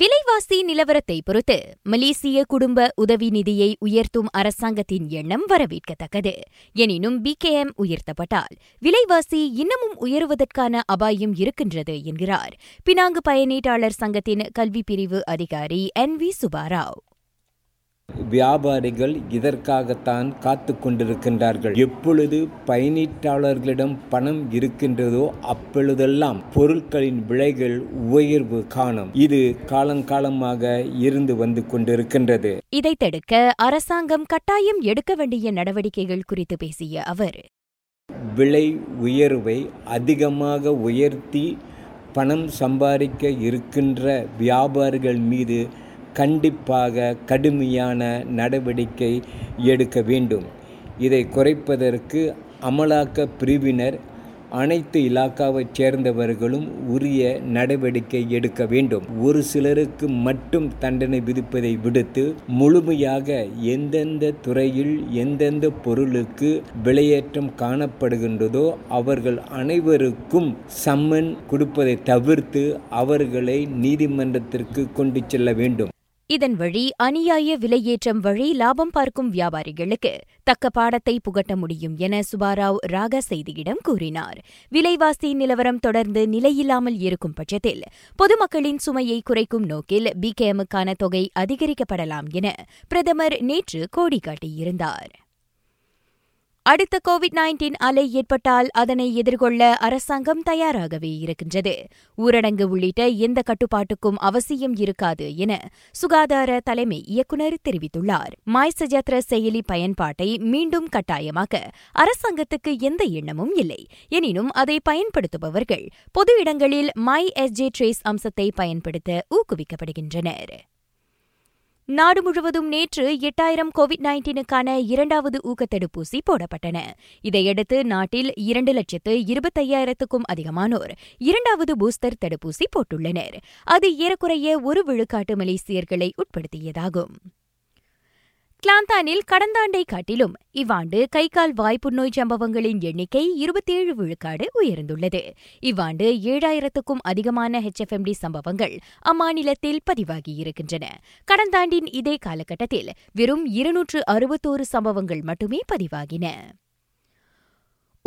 விலைவாசி நிலவரத்தை பொறுத்து மலேசிய குடும்ப உதவி நிதியை உயர்த்தும் அரசாங்கத்தின் எண்ணம் வரவேற்கத்தக்கது. எனினும் பிகேஎம் உயர்த்தப்பட்டால் விலைவாசி இன்னமும் உயருவதற்கான அபாயம் இருக்கின்றது என்கிறார். பினாங்கு பயனீட்டாளர் சங்கத்தின் கல்வி பிரிவு அதிகாரி என் வி சுபாராவ் வியாபாரிகள் இதற்காகத்தான் காத்து கொண்டிருக்கின்றார்கள். எப்பொழுது பயனீட்டாளர்களிடம் பணம் இருக்கின்றதோ அப்பொழுதெல்லாம் பொருட்களின் விலைகள் உயர்வு காணும். இது காலங்காலமாக இருந்து வந்து கொண்டிருக்கின்றது. இதை தடுக்க அரசாங்கம் கட்டாயம் எடுக்க வேண்டிய நடவடிக்கைகள் குறித்து பேசிய அவர் விலை உயர்வை அதிகமாக உயர்த்தி பணம் சம்பாதிக்க இருக்கின்ற வியாபாரிகள் மீது கண்டிப்பாக கடுமையான நடவடிக்கை எடுக்க வேண்டும். இதை குறைப்பதற்கு அமலாக்க பிரிவினர் அனைத்து இலாக்காவைச் சேர்ந்தவர்களும் உரிய நடவடிக்கை எடுக்க வேண்டும். ஒரு சிலருக்கு மட்டும் தண்டனை விதிப்பதை விடுத்து முழுமையாக எந்தெந்த துறையில் எந்தெந்த பொருளுக்கு விலையேற்றம் காணப்படுகின்றதோ அவர்கள் அனைவருக்கும் சம்மன் கொடுப்பதை தவிர்த்து அவர்களை நீதிமன்றத்திற்கு கொண்டு செல்ல வேண்டும். இதன் வழி அநியாய விலையேற்றம் வழி லாபம் பார்க்கும் வியாபாரிகளுக்கு தக்க பாடத்தை புகட்ட முடியும் என சுபாராவ் ராக செய்தியிடம் கூறினார். விலைவாசி நிலவரம் தொடர்ந்து நிலையில்லாமல் இருக்கும் பட்சத்தில் பொதுமக்களின் சுமையை குறைக்கும் நோக்கில் பிகேஎம்முக்கான தொகை அதிகரிக்கப்படலாம் என பிரதமர் நேற்று கோடி காட்டியிருந்தார் அடுத்த கோவிட் நைன்டீன் அலை ஏற்பட்டால் அதனை எதிர்கொள்ள அரசாங்கம் தயாராகவே இருக்கின்றது. ஊரடங்கு உள்ளிட்ட எந்த கட்டுப்பாட்டுக்கும் அவசியம் இருக்காது என சுகாதார தலைமை இயக்குநர் தெரிவித்துள்ளார். மாய் சஜாத்ர செயலி பயன்பாட்டை மீண்டும் கட்டாயமாக்க அரசாங்கத்துக்கு எந்த எண்ணமும் இல்லை. எனினும் அதை பயன்படுத்துபவர்கள் பொது இடங்களில் மை எஸ்ஜே ட்ரேஸ் அம்சத்தை பயன்படுத்த ஊக்குவிக்கப்படுகின்றனர். நாடு முழுவதும் நேற்று எட்டாயிரம் கோவிட் நைன்டீனுக்கான இரண்டாவது ஊக்கத்தடுப்பூசி போடப்பட்டன. இதையடுத்து நாட்டில் இரண்டு லட்சத்து இருபத்தையாயிரத்துக்கும் அதிகமானோர் இரண்டாவது பூஸ்டர் தடுப்பூசி போட்டுள்ளனர். அது ஏறக்குறைய ஒரு விழுக்காட்டு மலேசியர்களை உட்படுத்தியதாகும். கிளாந்தானில் கடந்த ஆண்டை காட்டிலும் இவ்வாண்டு கை கால் வாய் சம்பவங்களின் எண்ணிக்கை இருபத்தேழு விழுக்காடு உயர்ந்துள்ளது. இவ்வாண்டு ஏழாயிரத்துக்கும் அதிகமான ஹெச்எஃப்எம்டி சம்பவங்கள் அம்மாநிலத்தில் பதிவாகியிருக்கின்றன கடந்த ஆண்டின் இதே காலகட்டத்தில் வெறும் இருநூற்று அறுபத்தோரு சம்பவங்கள் மட்டுமே பதிவாகின.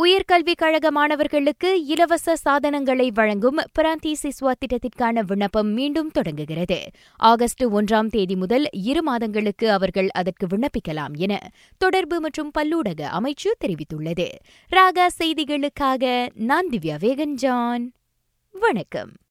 உயர்கல்விக் கழக மாணவர்களுக்கு இலவச சாதனங்களை வழங்கும் பிராந்தி சிஸ்வா திட்டத்திற்கான விண்ணப்பம் மீண்டும் தொடங்குகிறது. ஆகஸ்ட் ஒன்றாம் தேதி முதல் இரு மாதங்களுக்கு அவர்கள் அதற்கு விண்ணப்பிக்கலாம் என தொடர்பு மற்றும் பல்லூடக அமைச்சு தெரிவித்துள்ளது. ராகா செய்திகளுக்காக நான் திவ்யா வேகன் ஜான் வணக்கம்.